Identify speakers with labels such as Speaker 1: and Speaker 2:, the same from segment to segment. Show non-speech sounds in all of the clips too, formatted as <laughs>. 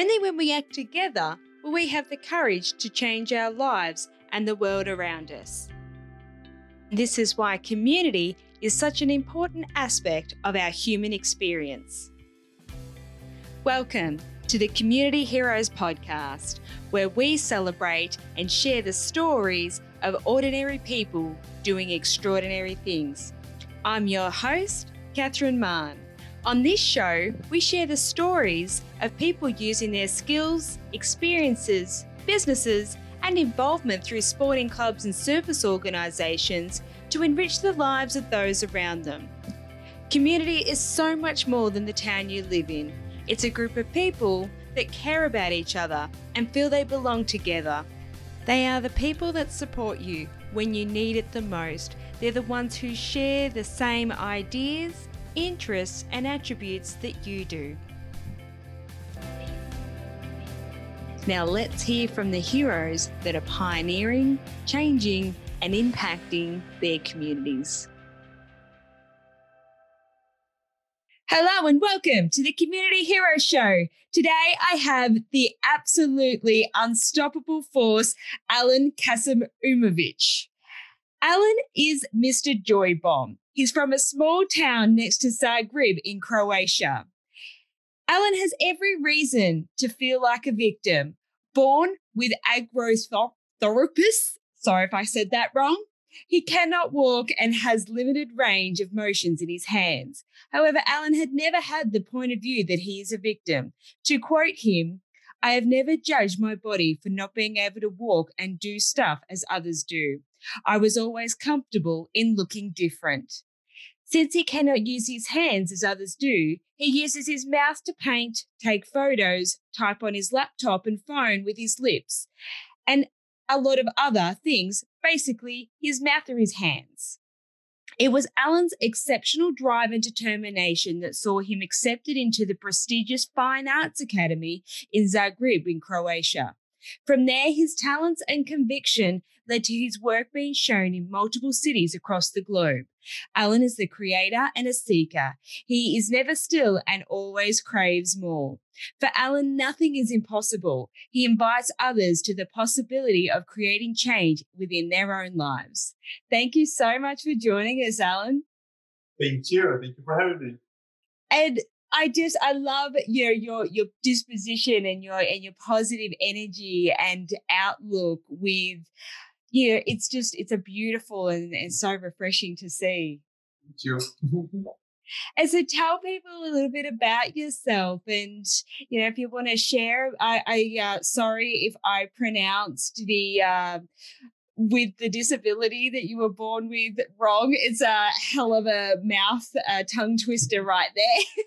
Speaker 1: Only when we act together will we have the courage to change our lives and the world around us. This is why community is such an important aspect of our human experience. Welcome to the Community Heroes podcast, where we celebrate and share the stories of ordinary people doing extraordinary things. I'm your host, Catherine Mann. On this show, we share the stories of people using their skills, experiences, businesses, and involvement through sporting clubs and service organisations to enrich the lives of those around them. Community is so much more than the town you live in. It's a group of people that care about each other and feel they belong together. They are the people that support you when you need it the most. They're the ones who share the same ideas, interests, and attributes that you do. Now let's hear from the heroes that are pioneering, changing, and impacting their communities. Hello and welcome to the Community Hero Show. Today I have the absolutely unstoppable force, Alan Kasimovich. Alan is Mr. Joy Bomb. He's from a small town next to Zagreb in Croatia. Alan has every reason to feel like a victim. Born with agrothorpus, sorry if I said that wrong, he cannot walk and has limited range of motions in his hands. However, Alan had never had the point of view that he is a victim. To quote him, I have never judged my body for not being able to walk and do stuff as others do. I was always comfortable in looking different. Since he cannot use his hands as others do, he uses his mouth to paint, take photos, type on his laptop and phone with his lips, and a lot of other things. Basically, his mouth or his hands. It was Alan's exceptional drive and determination that saw him accepted into the prestigious Fine Arts Academy in Zagreb in Croatia. From there, his talents and conviction led to his work being shown in multiple cities across the globe. Alan is the creator and a seeker. He is never still and always craves more. For Alan, nothing is impossible. He invites others to the possibility of creating change within their own lives. Thank you so much for joining us, Alan.
Speaker 2: Thank you. Thank you for having me.
Speaker 1: And I just I love your your your disposition and your and your positive energy and outlook with yeah, it's just it's a beautiful and, and so refreshing to see.
Speaker 2: Thank you. <laughs>
Speaker 1: and so tell people a little bit about yourself and you know if you want to share I, I uh, sorry if I pronounced the uh, with the disability that you were born with wrong. It's a hell of a mouth a tongue twister right there.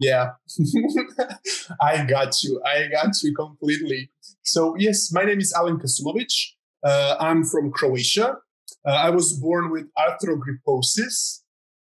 Speaker 1: <laughs>
Speaker 2: yeah, <laughs> I got you. I got you completely. So, yes, my name is Alan Kasimovich. Uh, I'm from Croatia. Uh, I was born with arthrogryposis.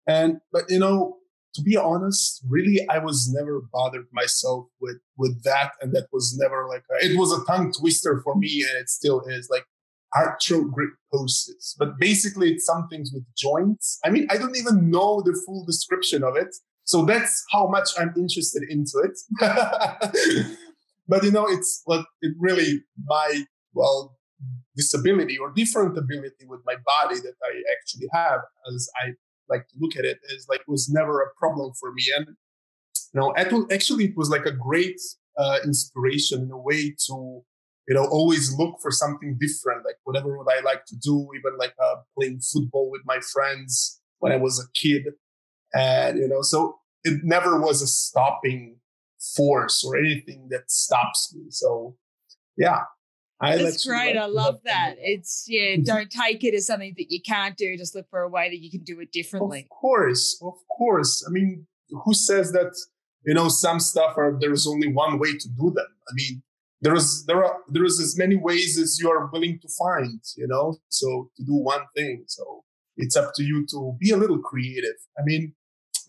Speaker 2: And, but you know, to be honest, really, I was never bothered myself with, with that. And that was never like, a, it was a tongue twister for me. And it still is like, arthrogryposis. But basically, it's some things with joints. I mean, I don't even know the full description of it. So that's how much I'm interested into it. <laughs> but you know, it's like it really my well disability or different ability with my body that I actually have, as I like to look at it, is like was never a problem for me. And you know, actually, it was like a great uh, inspiration in a way to you know, always look for something different, like whatever what I like to do, even like uh, playing football with my friends when I was a kid. And, you know, so it never was a stopping force or anything that stops me. So, yeah.
Speaker 1: I That's great. Like, I love that. It's, yeah, <laughs> don't take it as something that you can't do. Just look for a way that you can do it differently.
Speaker 2: Of course. Of course. I mean, who says that, you know, some stuff are, there's only one way to do them? I mean, there is there are there is as many ways as you are willing to find you know so to do one thing. So it's up to you to be a little creative. I mean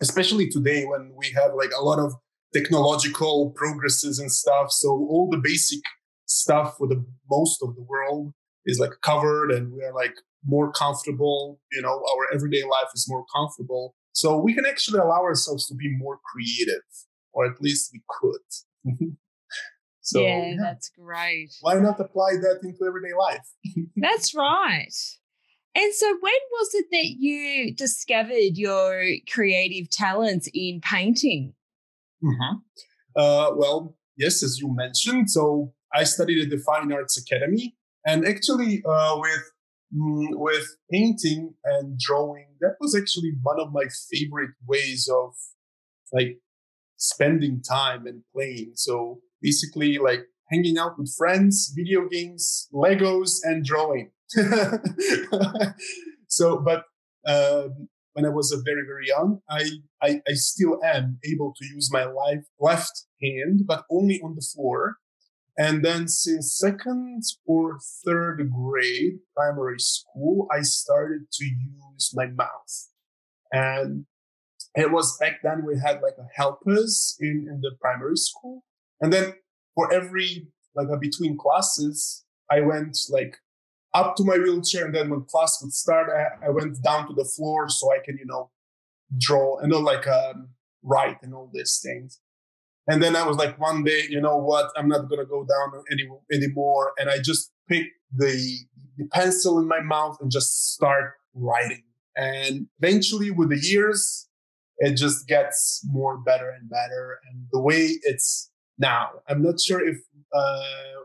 Speaker 2: especially today when we have like a lot of technological progresses and stuff. So all the basic stuff for the most of the world is like covered and we are like more comfortable you know our everyday life is more comfortable. So we can actually allow ourselves to be more creative or at least we could <laughs> So,
Speaker 1: yeah,
Speaker 2: yeah,
Speaker 1: that's great.
Speaker 2: why not apply that into everyday life? <laughs>
Speaker 1: That's right. And so, when was it that you discovered your creative talents in painting?
Speaker 2: Mhm. Uh, well, yes, as you mentioned. So I studied at the Fine Arts Academy, and actually, uh, with mm, with painting and drawing, that was actually one of my favorite ways of like spending time and playing. So basically, like hanging out with friends, video games, Legos, and drawing. <laughs> so, but um, when I was a very very young, I, I I still am able to use my life, left hand, but only on the floor. And then since second or third grade primary school, I started to use my mouth. And it was back then we had like a helpers in, in the primary school. And then for every like a between classes, I went like up to my wheelchair and then when class would start, I, I went down to the floor so I can, you know, draw and not like um, write and all these things. And then I was like, one day, you know what? I'm not gonna go down any anymore. And I just picked the, the pencil in my mouth and just start writing. And eventually, with the years, it just gets more better and better. And the way it's now, I'm not sure if uh,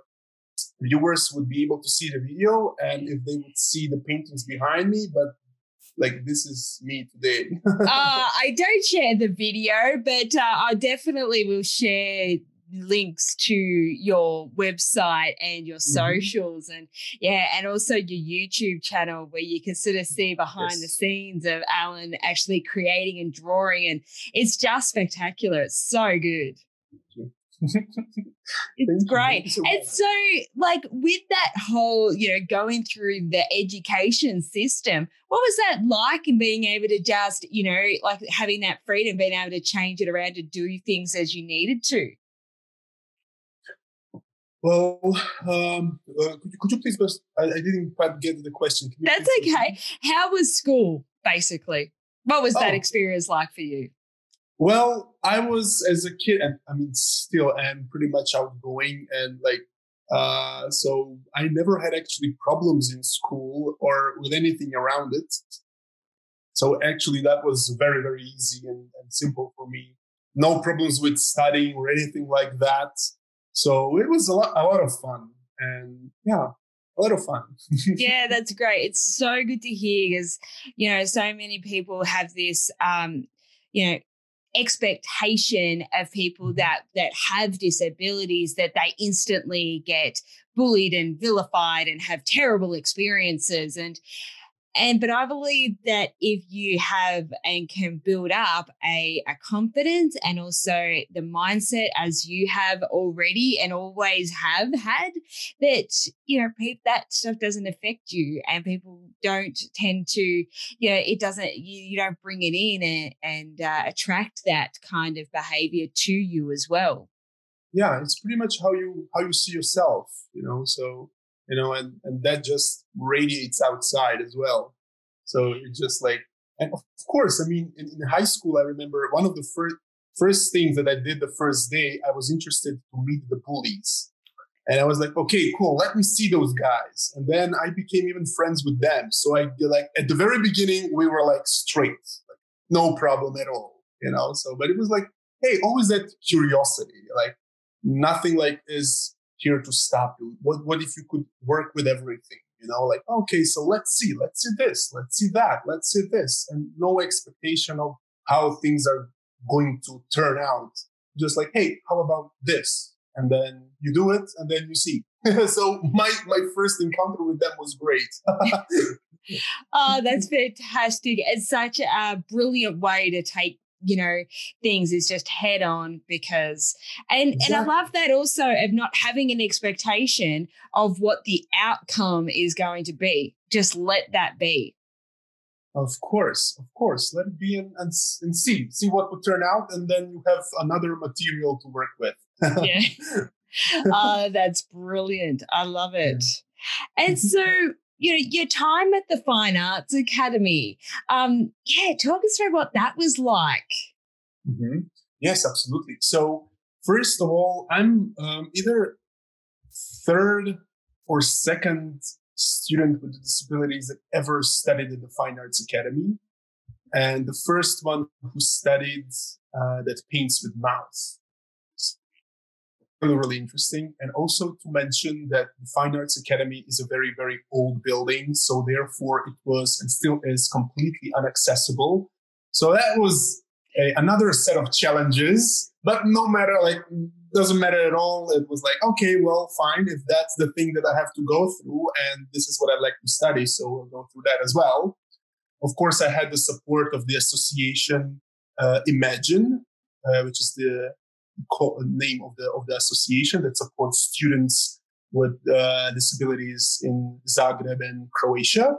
Speaker 2: viewers would be able to see the video and if they would see the paintings behind me, but like this is me today. <laughs>
Speaker 1: uh, I don't share the video, but uh, I definitely will share links to your website and your
Speaker 2: Mhm.
Speaker 1: socials and yeah and also your youtube channel where you can sort of see behind the scenes of alan actually creating and drawing and it's just spectacular it's so good <laughs> it's great. And so like with that whole you know going through the education system what was that like in being able to just you know like having that freedom being able to change it around to do things as you needed to?
Speaker 2: Well, um, uh, could, you, could you please, just, I, I didn't quite get to the question.
Speaker 1: That's okay. How was school basically? What was that
Speaker 2: Oh.
Speaker 1: experience like for you
Speaker 2: Well, I was as a kid, and I mean, still am pretty much outgoing, and like, uh, so I never had actually problems in school or with anything around it. So actually, that was very, very easy and, and simple for me. No problems with studying or anything like that. So it was a lot, a lot of fun, and yeah, a lot of fun. <laughs>
Speaker 1: yeah, that's great. It's so good to hear because you know so many people have this um, you know expectation of people mm-hmm. that that have disabilities that they instantly get bullied and vilified and have terrible experiences and and but I believe that if you have and can build up a, a confidence and also the mindset as you have already and always have had, that you know pe- that stuff doesn't affect you and people don't tend to you know it doesn't you, you don't bring it in and, and uh, attract that kind of behavior to you as well.
Speaker 2: Yeah it's pretty much how you how you see yourself you know so you know and and that just radiates outside as well. So it's just like and of course i mean in, in high school i remember one of the first first things that i did the first day i was interested to meet the bullies and i was like okay cool let me see those guys. And then i became even friends with them. So i like at the very beginning we were like straight like no problem at all you know? So but it was like hey always that curiosity like nothing like is here to stop you. What what if you could work with everything? You know, like okay, so let's see, let's see this, let's see that, let's see this, and no expectation of how things are going to turn out. Just like, hey, how about this? And then you do it, and then you see. <laughs> so my my first encounter with them was great. <laughs> <laughs>
Speaker 1: oh that's fantastic it's such a brilliant way to take you know things is just head on because and and i love that also of not having an expectation of what the outcome is going to be just let that be
Speaker 2: Of course, of course. Let it be and, and, and see. See what would turn out, and then you have another material to work with.
Speaker 1: yeah oh <laughs> that's brilliant i love it and so you know your time at the fine arts academy um yeah talk us through what that was like
Speaker 2: Mhm. Yes, absolutely. So first of all, I'm um, either third or second student with disabilities that ever studied at the Fine Arts Academy. And the first one who studied uh, that paints with mouth. Really, interesting. And also to mention that the Fine Arts Academy is a very, very old building. So therefore it was and still is completely inaccessible. So that was a, another set of challenges, but no matter, like, doesn't matter at all. It was like, okay, well, fine. If that's the thing that I have to go through and this is what I'd like to study, so we'll go through that as well. Of course, I had the support of the association uh, Imagine, uh, which is the name of the of the association that supports students with uh, disabilities in Zagreb and Croatia.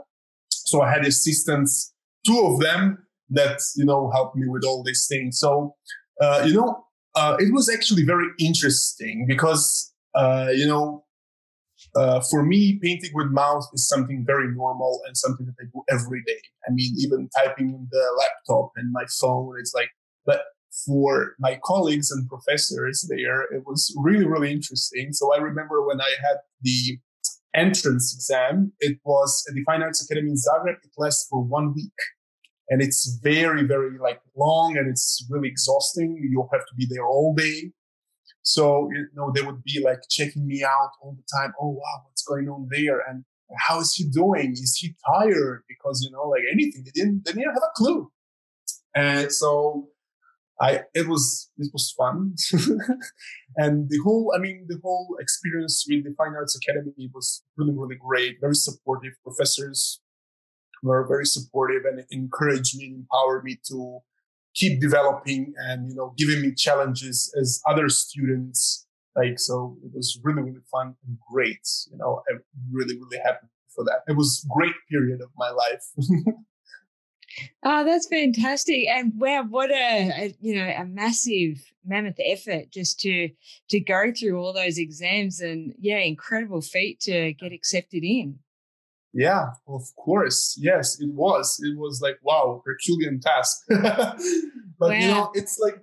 Speaker 2: So I had assistants, two of them that you know helped me with all these things. So uh, you know, uh, it was actually very interesting because uh, you know, uh, for me, painting with mouse is something very normal and something that I do every day. I mean, even typing in the laptop and my phone, it's like, but for my colleagues and professors there, it was really, really interesting. So I remember when I had the entrance exam, it was at the Fine Arts Academy in Zagreb. It lasts for one week. And it's very very like long and it's really exhausting. You'll have to be there all day. So you know they would be like checking me out all the time. Oh wow what's going on there? And how is he doing? Is he tired? Because you know like anything. They didn't they didn't have a clue. And so i it was it was fun. <laughs> And the whole i mean the whole experience with the fine arts academy was really really great very supportive. Professors were very supportive and encouraged me empowered me to keep developing and you know giving me challenges as other students. Like so it was really really fun and great you know i'm really really happy for that. It was great period of my life <laughs>
Speaker 1: oh that's fantastic and wow what a, a, you know a massive mammoth effort just to to go through all those exams and yeah incredible feat to get accepted in
Speaker 2: yeah, of course. Yes, it was. It was like, wow, Herculean task. <laughs> but wow. you know, it's like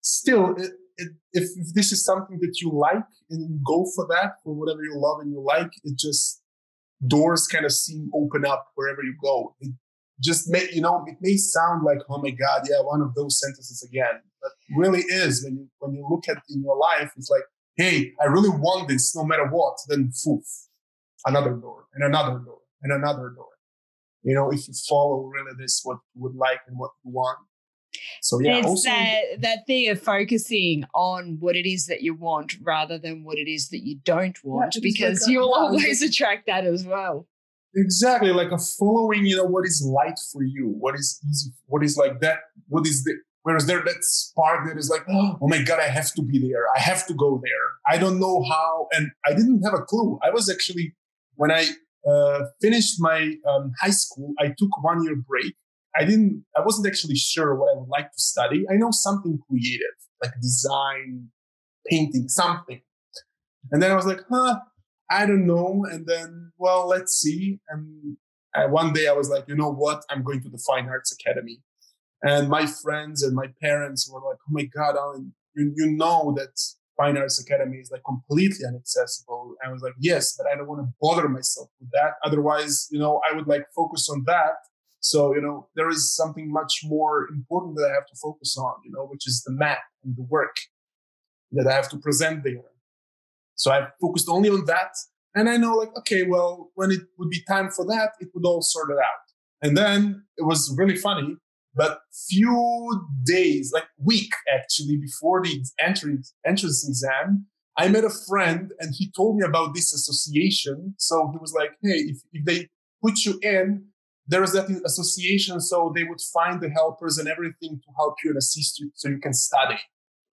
Speaker 2: still, it, it, if, if this is something that you like and you go for that, for whatever you love and you like, it just doors kind of seem open up wherever you go. It just may, you know, it may sound like, oh my God, yeah, one of those sentences again. But really is when you when you look at in your life, it's like, hey, I really want this no matter what, then poof, another door and another door and another door. You know, if you follow really this, what you would like and what you want.
Speaker 1: So yeah, it's also, that that thing of focusing on what it is that you want rather than what it is that you don't want, yeah, because like you'll always attract that as well.
Speaker 2: Exactly, like a following, you know, what is light for you, what is easy, what is like that, what is the whereas there that spark that is like, oh my god, I have to be there, I have to go there. I don't know how, and I didn't have a clue. I was actually when I uh, finished my um, high school, I took one year break. I didn't, I wasn't actually sure what I would like to study. I know something creative, like design, painting, something. And then I was like, huh, I don't know. And then, well, let's see. And I, one day I was like, you know what? I'm going to the Fine Arts Academy. And my friends and my parents were like, oh my God, Alan, you, you know that Fine Arts Academy is like completely inaccessible. I was like, yes, but I don't want to bother myself with that. Otherwise, you know, I would like focus on that. So, you know, there is something much more important that I have to focus on, you know, which is the map and the work that I have to present there. So I focused only on that. And I know like, okay, well, when it would be time for that, it would all sort it out. And then it was really funny but few days, like week actually, before the entrance entrance exam, I met a friend and he told me about this association. So he was like, "Hey, if, if they put you in, there is that association, so they would find the helpers and everything to help you and assist you, so you can study."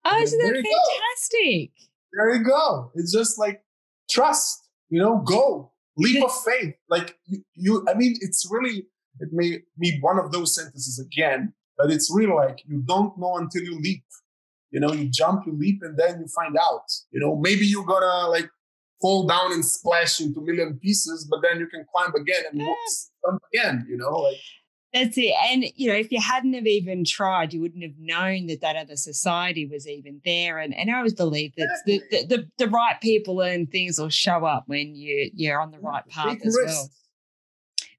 Speaker 1: Oh, isn't that fantastic?
Speaker 2: There you go. It's just like trust. You know, go leap of faith. Like you, you I mean, it's really it may be one of those sentences again, but it's really like you don't know until you leap. You know, you jump, you leap, and then you find out. You know, maybe you're gonna like fall down and splash into a million pieces, but then you can climb again and yeah. jump again. You know, like
Speaker 1: That's it. And, you know, if you hadn't have even tried, you wouldn't have known that that other society was even there. And, and I always believe that the, the, the, the, right people and things will show up when you, you're on the right path Big as risks. well.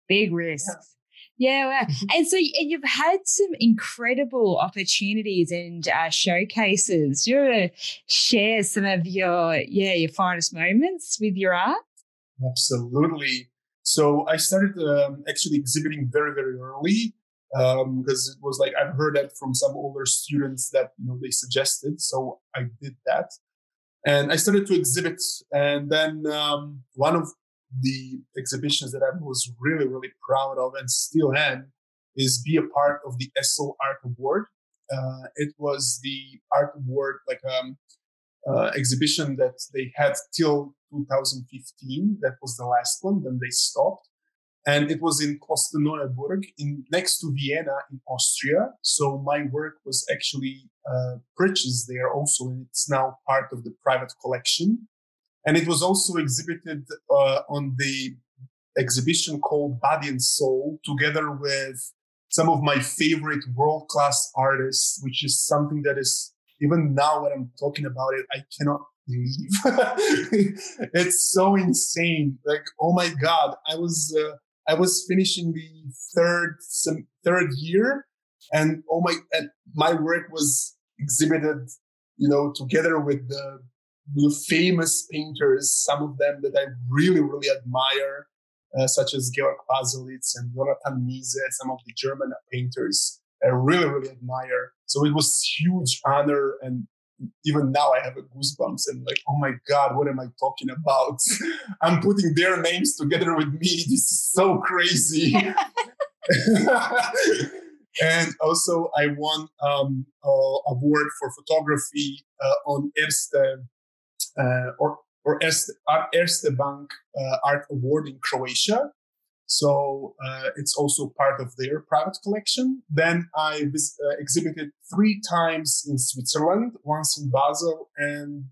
Speaker 1: Big risks. Yeah. yeah mm-hmm. And so and you've had some incredible opportunities and uh, showcases. You want to share some of your, yeah, your finest moments with your art?
Speaker 2: Absolutely. So I started um, actually exhibiting very, very early because um, it was like I've heard that from some older students that you know they suggested. So I did that, and I started to exhibit. And then um, one of the exhibitions that I was really, really proud of and still am is be a part of the Essl Art Award. Uh, it was the art award, like um, uh, exhibition that they had till 2015. That was the last one. Then they stopped. And it was in Klosterneuburg, in next to Vienna in Austria. So my work was actually uh, purchased there also, and it's now part of the private collection. And it was also exhibited uh, on the exhibition called Body and Soul, together with some of my favorite world class artists, which is something that is even now when I'm talking about it, I cannot believe. <laughs> it's so insane. Like, oh my God, I was, uh, I was finishing the third, some third year and oh my, and my work was exhibited, you know, together with the, the famous painters, some of them that I really, really admire, uh, such as Georg Baselitz and Jonathan Meese, some of the German painters I really, really admire. So it was huge honor. And even now I have a goosebumps and like, oh my God, what am I talking about? <laughs> I'm putting their names together with me. This is so crazy. <laughs> <laughs> and also I won um, uh, award for photography uh, on Erste uh, or or Erste, Erste Bank uh, Art Award in Croatia. So uh, it's also part of their private collection. Then I vis- uh, exhibited three times in Switzerland, once in Basel and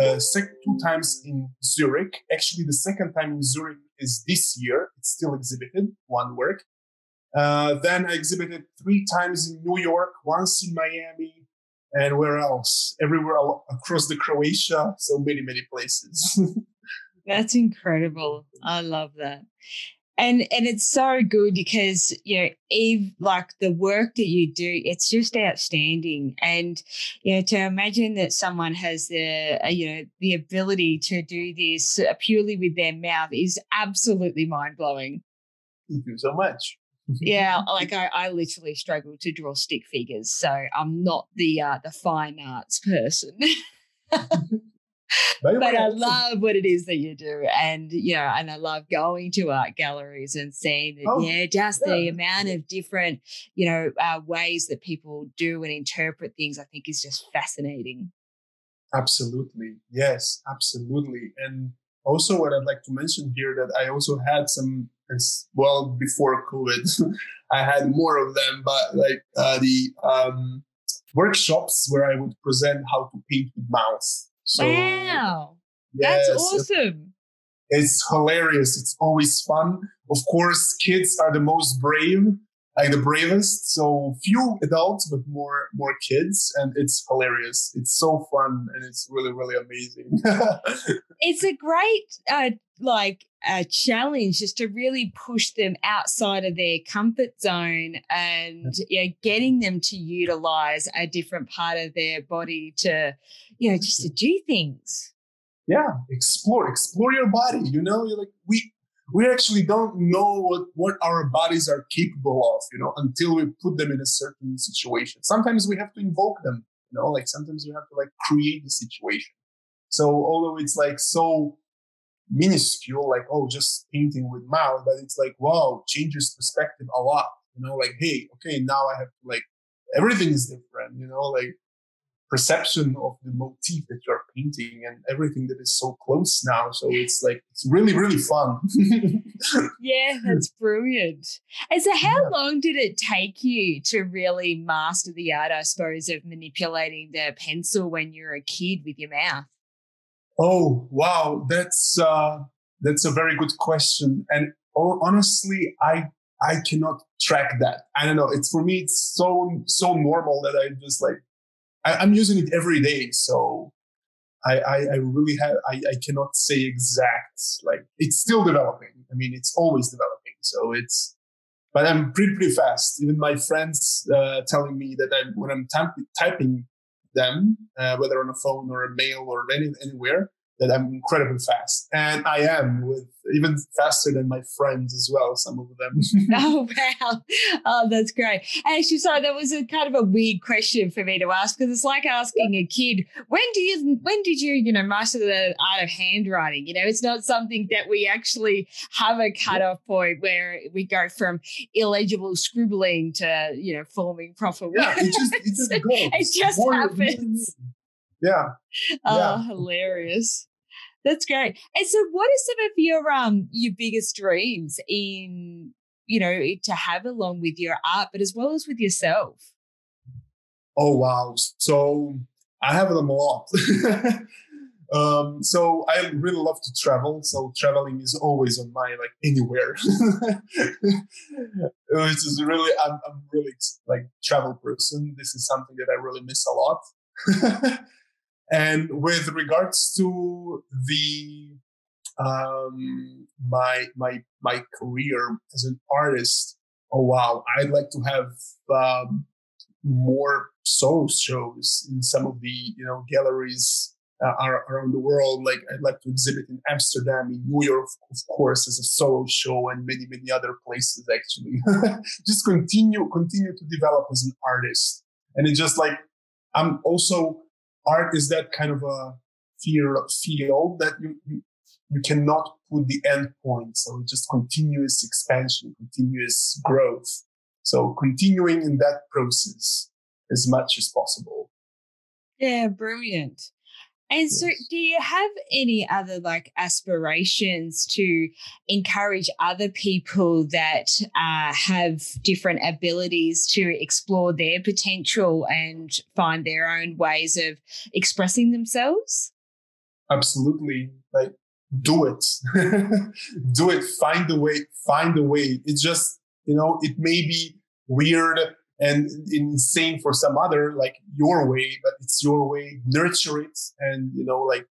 Speaker 2: uh, sec- two times in Zurich. Actually, the second time in Zurich is this year. It's still exhibited, one work. Uh, then I exhibited three times in New York, once in Miami, and where else? Everywhere across the Croatia. So many, many places. <laughs>
Speaker 1: That's incredible. I love that and and it's so good because you know eve like the work that you do it's just outstanding. And you know to imagine that someone has the uh, you know the ability to do this uh, purely with their mouth is absolutely mind-blowing.
Speaker 2: Thank you so much.
Speaker 1: Yeah <laughs> like I, I literally struggle to draw stick figures so i'm not the uh the fine arts person <laughs> but I love what it is that you do. And, you know, and I love going to art galleries and seeing that, oh, yeah, just yeah. the amount of different, you know, uh, ways that people do and interpret things, I think is just fascinating.
Speaker 2: Absolutely. Yes, absolutely. And also, what I'd like to mention here that I also had some, as well, before COVID, <laughs> I had more of them, but like uh, the um, workshops where I would present how to paint with mouse
Speaker 1: so, wow. Yes, That's awesome.
Speaker 2: It's hilarious. It's always fun. Of course, kids are the most brave, like the bravest. So few adults, but more more kids, and it's hilarious. It's so fun, and it's really really amazing. <laughs>
Speaker 1: it's a great uh, like a challenge just to really push them outside of their comfort zone and you know, getting them to utilize a different part of their body to, you know, just to do things.
Speaker 2: Yeah, explore, explore your body. You know, you're like we we actually don't know what, what our bodies are capable of, you know, until we put them in a certain situation. Sometimes we have to invoke them, you know, like sometimes you have to like create the situation. So although it's like so minuscule, like, oh, just painting with mouth, but it's like, wow, changes perspective a lot. You know, like, hey, okay, now I have to like everything is different, you know, like perception of the motif that you're painting and everything that is so close now. So it's like it's really, really fun. <laughs>
Speaker 1: yeah, that's brilliant. And so how yeah. long did it take you to really master the art, I suppose, of manipulating the pencil when you're a kid with your mouth?
Speaker 2: Oh wow, that's uh, that's a very good question. And oh, honestly, I I cannot track that. I don't know. It's for me, it's so so normal that I just like I, am using it every day. So I, I, I really have I, I cannot say exact like it's still developing. I mean, it's always developing. So it's but I'm pretty pretty fast. Even my friends uh, telling me that I'm when I'm typing them, uh, whether on a phone or a mail or any, anywhere, that I'm incredibly fast. And I am with even faster than my friends as well, some of them. <laughs> <laughs>
Speaker 1: oh, wow. Oh, that's great. Actually, sorry, that was a kind of a weird question for me to ask because it's like asking a kid, when do you when did you, you know, master the art of handwriting? You know, it's not something that we actually have a cutoff point where we go from illegible scribbling to, you know, forming proper words.
Speaker 2: Yeah, it just, it just <laughs> goes.
Speaker 1: it just happens.
Speaker 2: Yeah.
Speaker 1: Oh, yeah. hilarious. That's great. And so, what are some of your um your biggest dreams in you know to have along with your art, but as well as with yourself?
Speaker 2: Oh wow! So I have them a lot. <laughs> um, so I really love to travel. So traveling is always on my like anywhere. <laughs> Which is really I'm, I'm really like travel person. This is something that I really miss a lot. <laughs> And with regards to the um, my my my career as an artist, oh wow, I'd like to have um, more solo shows in some of the you know galleries uh, around the world. Like I'd like to exhibit in Amsterdam, in New York, of course, as a solo show, and many many other places. Actually, <laughs> just continue continue to develop as an artist, and it's just like I'm also art is that kind of a fear field that you, you, you cannot put the end point. So just continuous expansion, continuous growth. So continuing in that process as much as possible.
Speaker 1: Yeah, brilliant. And so, do you have any other like aspirations to encourage other people that uh, have different abilities to explore their potential and find their own ways of expressing themselves?
Speaker 2: Absolutely. Like, do it. <laughs> do it. Find a way. Find a way. It's just, you know, it may be weird and insane for some other like your way but it's your way nurture it and you know like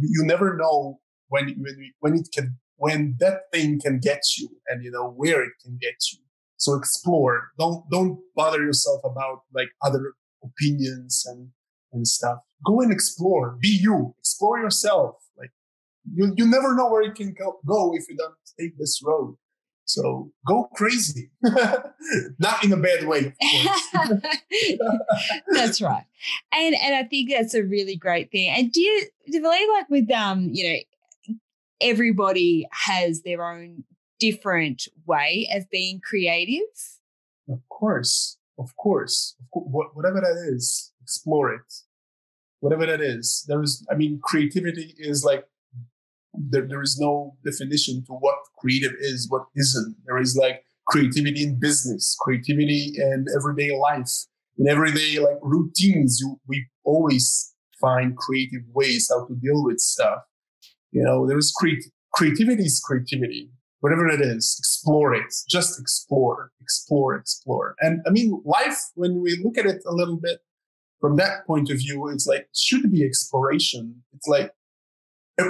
Speaker 2: you never know when when when it can when that thing can get you and you know where it can get you. So explore. Don't don't bother yourself about like other opinions and and stuff. Go and explore. Be you. Explore yourself. Like you you never know where it can go, go if you don't take this road so go crazy, <laughs> not in a bad way. <laughs>
Speaker 1: that's right, and and I think that's a really great thing. And do you do you believe like with um you know everybody has their own different way of being creative?
Speaker 2: Of course, of course, of course whatever that is, explore it. Whatever that is, there is. I mean, creativity is like there, there is no definition to what creative is, what isn't. There is like creativity in business, creativity in everyday life, in everyday like routines. You, we always find creative ways how to deal with stuff. You know, there is create, creativity is creativity. Whatever it is, explore it. Just explore, explore, explore. And I mean, life, when we look at it a little bit from that point of view, it's like, should be exploration. It's like,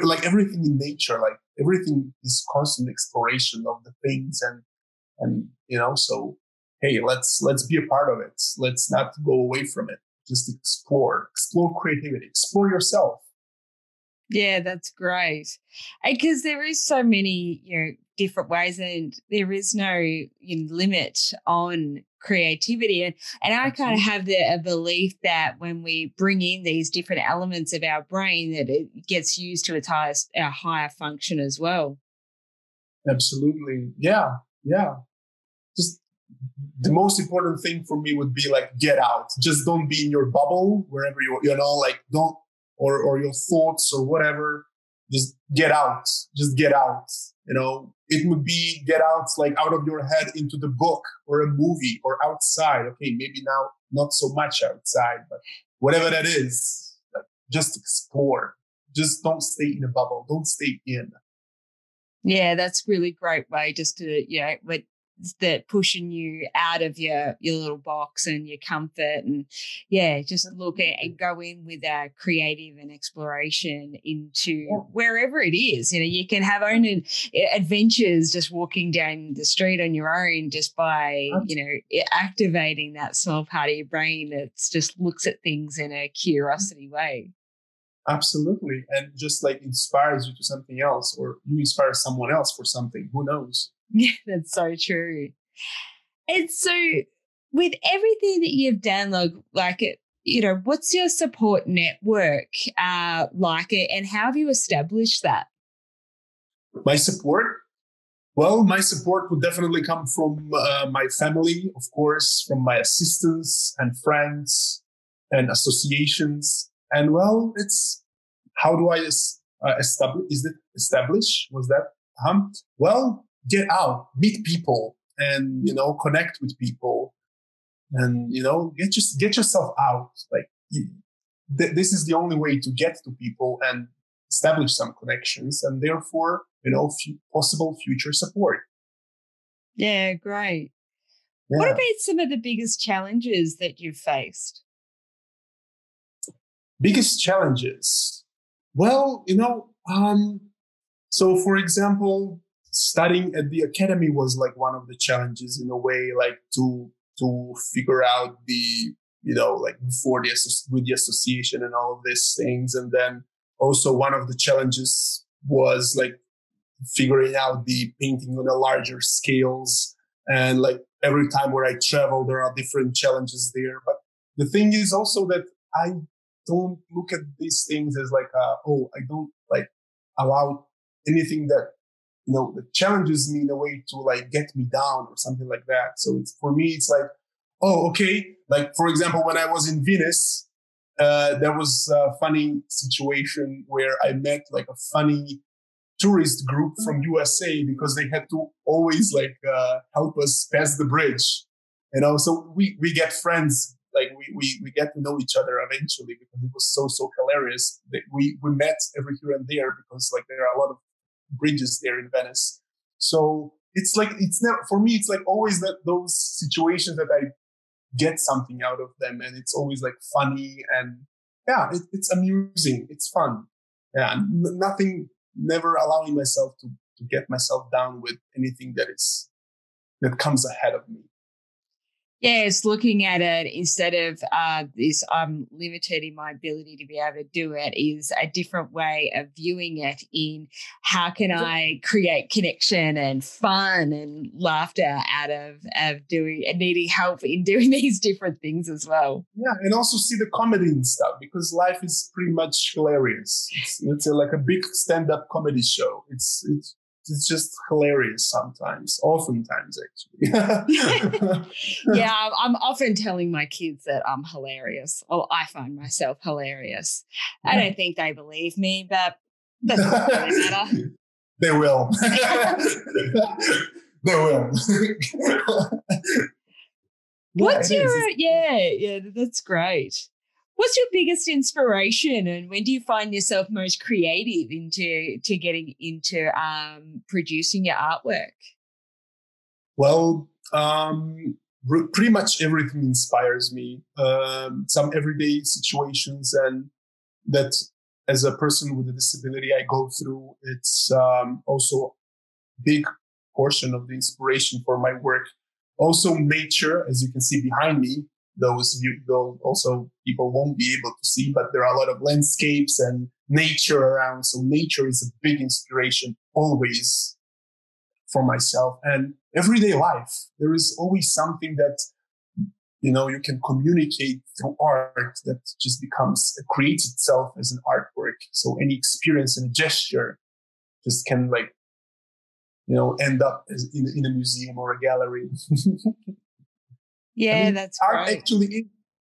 Speaker 2: like everything in nature, like everything is constant exploration of the things and, and, you know, so, hey, let's, let's be a part of it. Let's not go away from it. Just explore, explore creativity, explore yourself.
Speaker 1: Yeah, that's great. Because there is so many, you know, different ways and there is no you know, limit on creativity and and I kind of have the a belief that when we bring in these different elements of our brain that it gets used to its highest our higher function as well.
Speaker 2: Absolutely. Yeah. Yeah. Just the most important thing for me would be like get out. Just don't be in your bubble wherever you you know like don't or or your thoughts or whatever. Just get out. Just get out. You know, it would be get out like out of your head into the book or a movie or outside. Okay, maybe now not so much outside, but whatever that is, just explore. Just don't stay in a bubble. Don't stay in.
Speaker 1: Yeah, that's really great way just to, you know, that pushing you out of your your little box and your comfort and yeah just look at and go in with a creative and exploration into yeah. wherever it is. You know you can have own adventures just walking down the street on your own just by you know activating that small part of your brain that just looks at things in a mm. curiosity way.
Speaker 2: Absolutely and just like inspires you to something else or you inspire someone else for something who knows <laughs>
Speaker 1: Yeah, that's so true. And so, with everything that you've done, like, like it, you know, what's your support network uh, like, and how have you established that?
Speaker 2: My support, well, my support would definitely come from uh, my family, of course, from my assistants and friends and associations. And well, it's how do I uh, establish? Is it establish? Was that? Um, well, get out, meet people, and you know connect with people, and you know get just get yourself out. Like th- this is the only way to get to people and establish some connections, and therefore you know f- possible future support.
Speaker 1: Yeah, great. Yeah. What about some of the biggest challenges that you've faced?
Speaker 2: Biggest challenges. Well, you know, um, so for example, studying at the academy was like one of the challenges in a way, like to to figure out the you know like before the with the association and all of these things, and then also one of the challenges was like figuring out the painting on a larger scales and like every time where I travel, there are different challenges there. But the thing is also that I don't look at these things as like, uh, oh, I don't like allow anything that you know, that challenges me in a way to like get me down or something like that. So it's for me, it's like, oh, okay. Like for example, when I was in Venice, uh, there was a funny situation where I met like a funny tourist group from USA because they had to always like uh, help us pass the bridge. You know, so we we get friends like we, we we get to know each other eventually because it was so so hilarious that we we met every here and there because like there are a lot of bridges there in Venice. So it's like it's never for me. It's like always that those situations that I get something out of them, and it's always like funny and yeah, it, it's amusing. It's fun. Yeah, n- nothing. Never allowing myself to to get myself down with anything that is that comes ahead of me.
Speaker 1: Yes, looking at it instead of uh, this, I'm limited in my ability to be able to do it, is a different way of viewing it. In how can I create connection and fun and laughter out of of doing and needing help in doing <laughs> these different things as well.
Speaker 2: Yeah, and also see the comedy and stuff because life is pretty much hilarious. It's, it's a, like a big stand up comedy show. It's it's it's just hilarious sometimes, oftentimes actually. <laughs> <laughs>
Speaker 1: yeah, I'm often telling my kids that I'm hilarious. Well, I find myself hilarious. I don't think they believe me, but that's not really matter. <laughs>
Speaker 2: They will. they will.
Speaker 1: What's yeah, your yeah, yeah, that's great. What's your biggest inspiration, and when do you find yourself most creative into to getting into um, producing your artwork?
Speaker 2: Well, um, pretty much everything inspires me. Um, some everyday situations, and that as a person with a disability I go through, it's um, also big portion of the inspiration for my work. Also, nature, as you can see behind me, those though also people won't be able to see, but there are a lot of landscapes and nature around. So nature is a big inspiration always for myself and everyday life. There is always something that, you know, you can communicate through art that just becomes, creates itself as an artwork. So any experience and gesture just can like, you know, end up in, in a museum or a gallery. <laughs>
Speaker 1: Yeah, I mean, that's art
Speaker 2: right. actually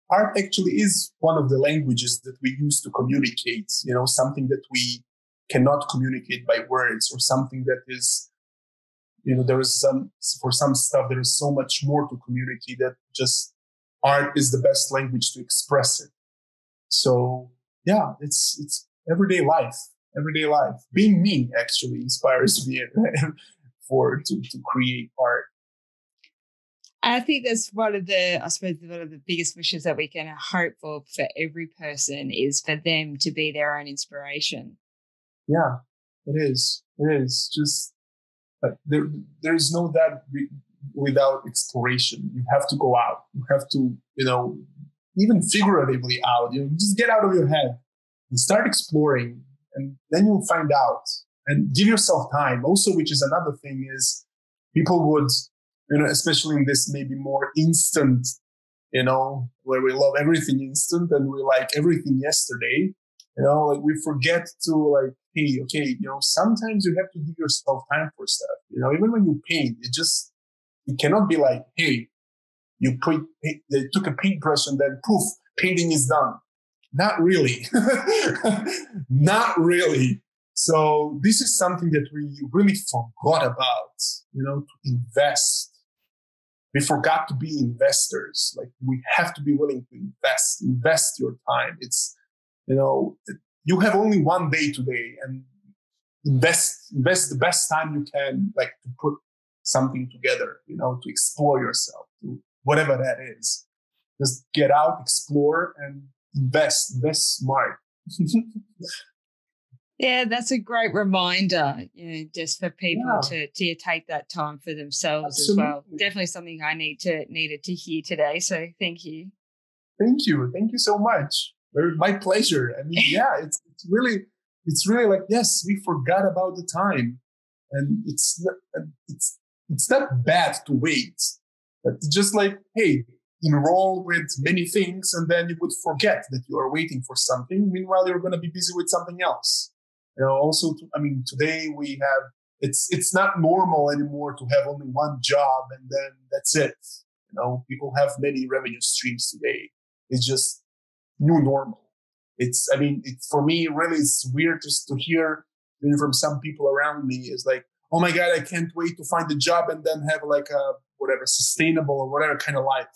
Speaker 2: art actually is one of the languages that we use to communicate. You know, something that we cannot communicate by words, or something that is, you know, there is some for some stuff there is so much more to communicate that just art is the best language to express it. So yeah, it's it's everyday life. Everyday life. Being me actually inspires me <laughs> for to, to create art.
Speaker 1: I think that's one of the, I suppose, one of the biggest wishes that we can hope for for every person is for them to be their own inspiration.
Speaker 2: Yeah, it is. It is just uh, there. There is no that re- without exploration. You have to go out. You have to, you know, even figuratively out. You know, just get out of your head and start exploring, and then you'll find out. And give yourself time. Also, which is another thing is people would you know, especially in this maybe more instant, you know, where we love everything instant and we like everything yesterday. You know, like we forget to like, hey, okay, you know, sometimes you have to give yourself time for stuff. You know, even when you paint, it just it cannot be like, hey, you put they took a paintbrush and then poof, painting is done. Not really. <laughs> Not really. So this is something that we really forgot about, you know, to invest we forgot to be investors. Like we have to be willing to invest, invest your time. It's, you know, you have only one day today and invest, invest the best time you can, like to put something together, you know, to explore yourself, to whatever that is. Just get out, explore and invest, invest smart. <laughs>
Speaker 1: Yeah, that's a great reminder, you know, just for people yeah. to to take that time for themselves Absolutely. as well. Definitely something I need to needed to hear today. So thank you.
Speaker 2: Thank you. Thank you so much. My pleasure. I mean, yeah, it's it's really it's really like yes, we forgot about the time, and it's it's it's not bad to wait, but just like hey, enroll with many things, and then you would forget that you are waiting for something. Meanwhile, you're going to be busy with something else. You know, also, to, I mean, today we have it's it's not normal anymore to have only one job and then that's it. You know, people have many revenue streams today. It's just new normal. It's, I mean, it, for me, really, it's weird just to hear even from some people around me is like, oh my God, I can't wait to find a job and then have like a whatever sustainable or whatever kind of life.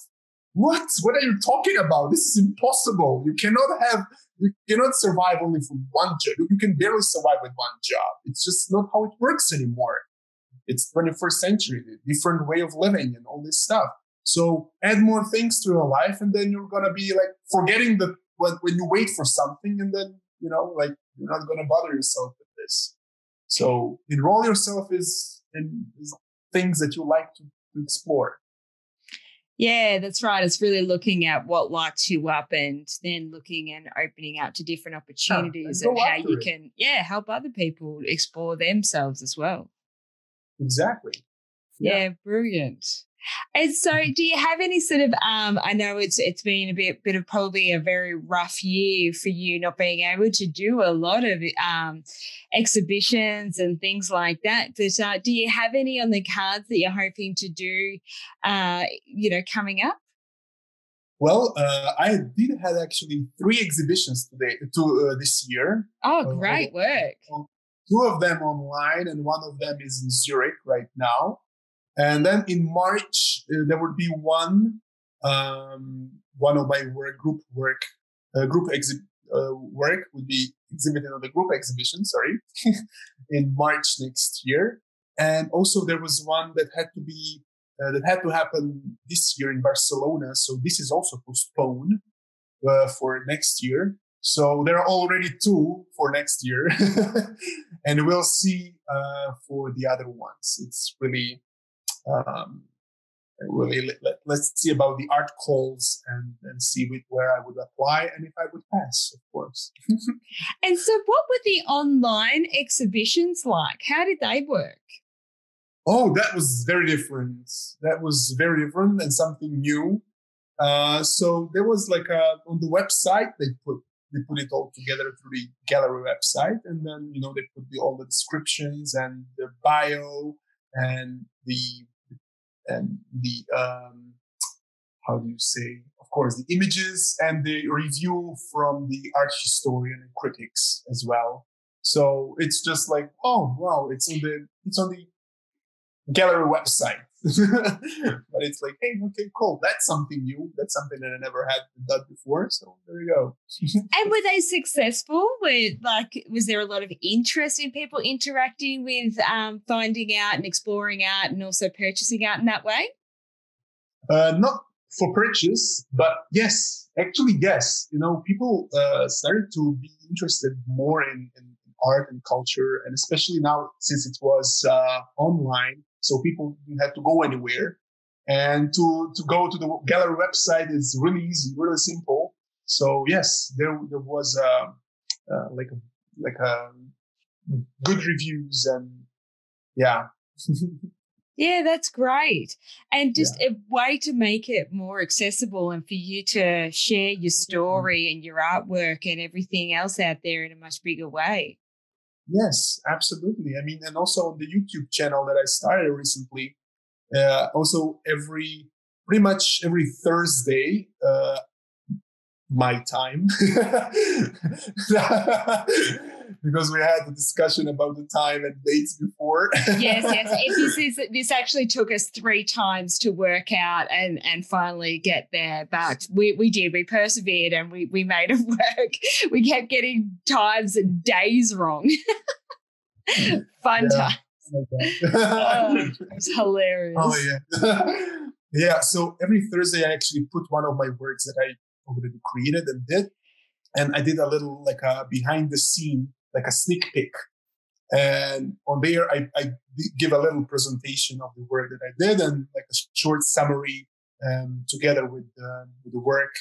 Speaker 2: What? What are you talking about? This is impossible. You cannot have you cannot survive only from one job. You can barely survive with one job. It's just not how it works anymore. It's 21st century, different way of living and all this stuff. So add more things to your life and then you're going to be like forgetting that when, when you wait for something and then, you know, like you're not going to bother yourself with this. So enroll yourself is in things that you like to, to explore.
Speaker 1: Yeah, that's right. It's really looking at what lights you up and then looking and opening out to different opportunities yeah, and, and how you it. can, yeah, help other people explore themselves as well.
Speaker 2: Exactly.
Speaker 1: Yeah, yeah brilliant. And so, do you have any sort of? Um, I know it's it's been a bit bit of probably a very rough year for you, not being able to do a lot of um, exhibitions and things like that. But uh, do you have any on the cards that you're hoping to do? Uh, you know, coming up.
Speaker 2: Well, uh, I did have actually three exhibitions today to uh, this year.
Speaker 1: Oh, uh, great work!
Speaker 2: Two of them online, and one of them is in Zurich right now. And then in March, uh, there would be one, um, one of my work, group work, uh, group exhi- uh, work would be exhibited on the group exhibition, sorry, <laughs> in March next year. And also there was one that had to be, uh, that had to happen this year in Barcelona. So this is also postponed uh, for next year. So there are already two for next year, <laughs> and we'll see uh, for the other ones. It's really um, really let, us see about the art calls and, and see with, where I would apply and if I would pass, of course. <laughs>
Speaker 1: and so, what were the online exhibitions like? How did they work?
Speaker 2: Oh, that was very different. That was very different and something new. Uh, so there was like a, on the website they put they put it all together through the gallery website, and then you know they put the, all the descriptions and the bio and the and the um, how do you say of course the images and the review from the art historian and critics as well. So it's just like oh wow it's on the it's on the gallery website <laughs> but it's like hey okay cool. That's something new. That's something that i never had done before. So there you go. <laughs>
Speaker 1: And were they successful with like was there a lot of interest in people interacting with um, finding out and exploring out and also purchasing out in that way?
Speaker 2: Uh, not for purchase, but yes, actually, yes. You know, people uh, started to be interested more in, in, art and culture, and especially now since it was uh, online, so people didn't have to go anywhere. And to to go to the gallery website is really easy, really simple. So yes, there there was uh, uh like a, like a good reviews and yeah. <laughs>
Speaker 1: Yeah, that's great. And just yeah. a way to make it more accessible and for you to share your mm-hmm. story and your artwork and everything else out there in a much bigger way.
Speaker 2: Yes, absolutely. I mean, and also on the YouTube channel that I started recently, uh, also every, pretty much every Thursday, uh, my time <laughs> <laughs> because we had the discussion about the time and dates before.
Speaker 1: yes, yes. <laughs> This is this actually took us three times to work out and and finally get there, but we we did. We persevered and we we made it <laughs> work. We kept getting times and days wrong. <laughs> Fun yeah. time. oh, it's hilarious.
Speaker 2: Oh yeah. yeah. So every Thursday I actually put one of my works that I already created and did. And I did a little like a behind the scene, like a sneak peek. And on there, I, I give a little presentation of the work that I did and like a short summary um, together with, uh, with the work.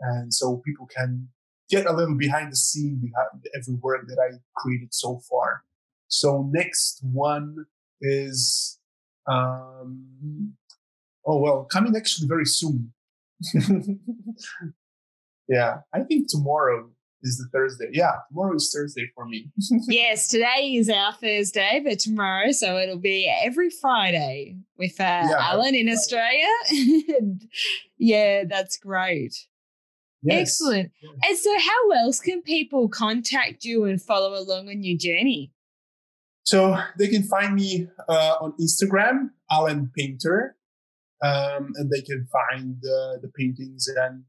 Speaker 2: And so people can get a little behind the scene behind every work that I created so far. So next one is, um, oh well, coming actually very soon. <laughs> Yeah, I think tomorrow is the Thursday. Yeah, tomorrow is Thursday for me. <laughs>
Speaker 1: yes, today is our Thursday, but tomorrow, so it'll be every Friday with uh, yeah, Alan in Australia. <laughs> yeah, that's great. Yes. Excellent. Yes. And so, how else can people contact you and follow along on your journey?
Speaker 2: So they can find me uh, on Instagram, Alan Painter, um, and they can find uh, the paintings and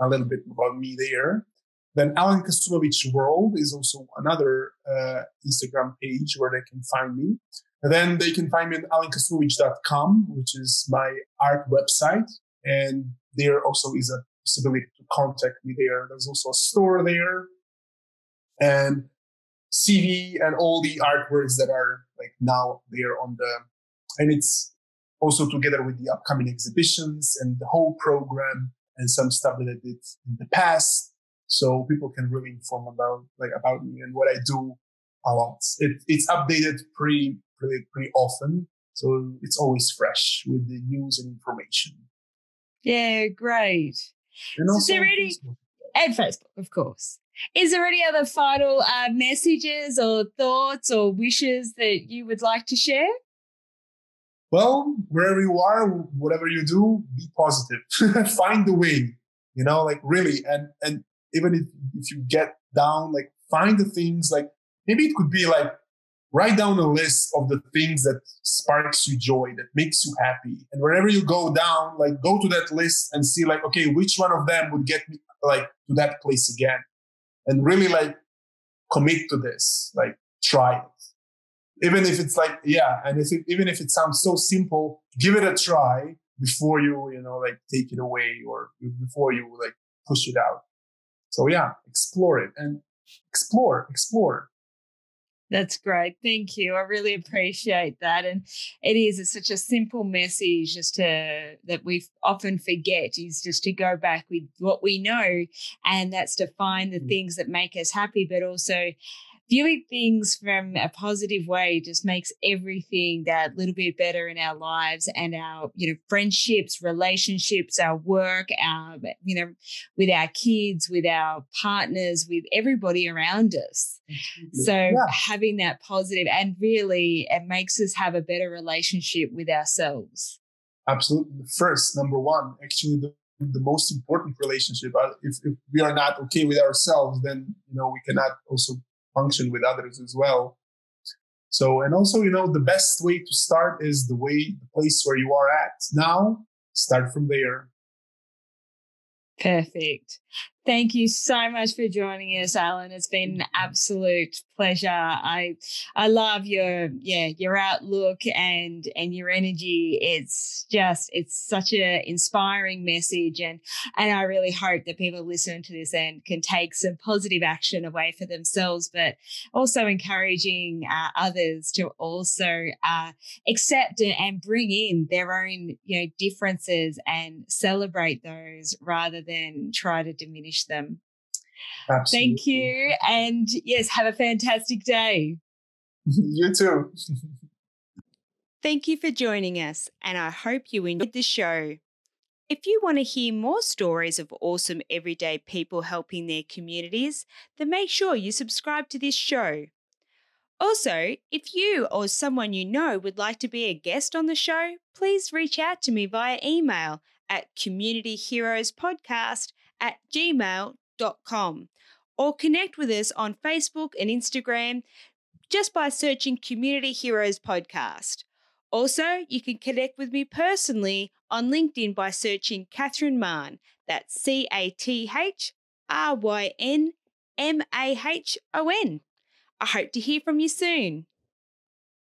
Speaker 2: a little bit about me there. Then Alan Kasumovich World is also another uh, Instagram page where they can find me. And then they can find me at alankasumovich.com, which is my art website. And there also is a possibility to contact me there. There's also a store there and CV and all the artworks that are like now there on the, and it's also together with the upcoming exhibitions and the whole program and some stuff that I did in the past. So people can really inform about like about me and what I do a lot. It, it's updated pretty, pretty, pretty often. So it's always fresh with the news and information.
Speaker 1: Yeah, great. And also, so any, and Facebook, of course. Is there any other final uh, messages or thoughts or wishes that you would like to share?
Speaker 2: well, wherever you are, whatever you do, be positive. <laughs> find the way, you know, like really. And, and even if, if you get down, like find the things like maybe it could be like write down a list of the things that sparks you joy, that makes you happy. And wherever you go down, like go to that list and see like, okay, which one of them would get me like to that place again? And really like commit to this, like try it even if it's like yeah and if it, even if it sounds so simple give it a try before you you know like take it away or before you like push it out so yeah explore it and explore explore
Speaker 1: that's great. Thank you. I really appreciate that. And it is it's such a simple message just to that we often forget is just to go back with what we know. And that's to find the mm. things that make us happy, but also viewing things from a positive way just makes everything that little bit better in our lives and our you know friendships relationships our work our you know with our kids with our partners with everybody around us so yeah. having that positive and really it makes us have a better relationship with ourselves
Speaker 2: absolutely first number one actually the the most important relationship. Uh, if, if, we are not okay with ourselves, then you know we cannot also function with others as well. So, and also, you know, the best way to start is the way, the place where you are at now. Start from there.
Speaker 1: Perfect. Thank you so much for joining us, Alan. It's been an absolute pleasure. I I love your yeah your outlook and and your energy. It's just it's such an inspiring message, and and I really hope that people listen to this and can take some positive action away for themselves, but also encouraging uh, others to also uh, accept and, bring in their own you know differences and celebrate those rather than try to diminish them. Absolutely. Thank you. And yes, have a fantastic day. <laughs>
Speaker 2: you too.
Speaker 1: Thank you for joining us, and I hope you enjoyed the show. If you want to hear more stories of awesome everyday people helping their communities, then make sure you subscribe to this show. Also, if you or someone you know would like to be a guest on the show, please reach out to me via email at communityheroespodcast at gmail.com or connect with us on Facebook and Instagram just by searching Community Heroes Podcast. Also, you can connect with me personally on LinkedIn by searching Cathryn Mahon. That's C A T H R Y N M A H O N. I hope to hear from you soon.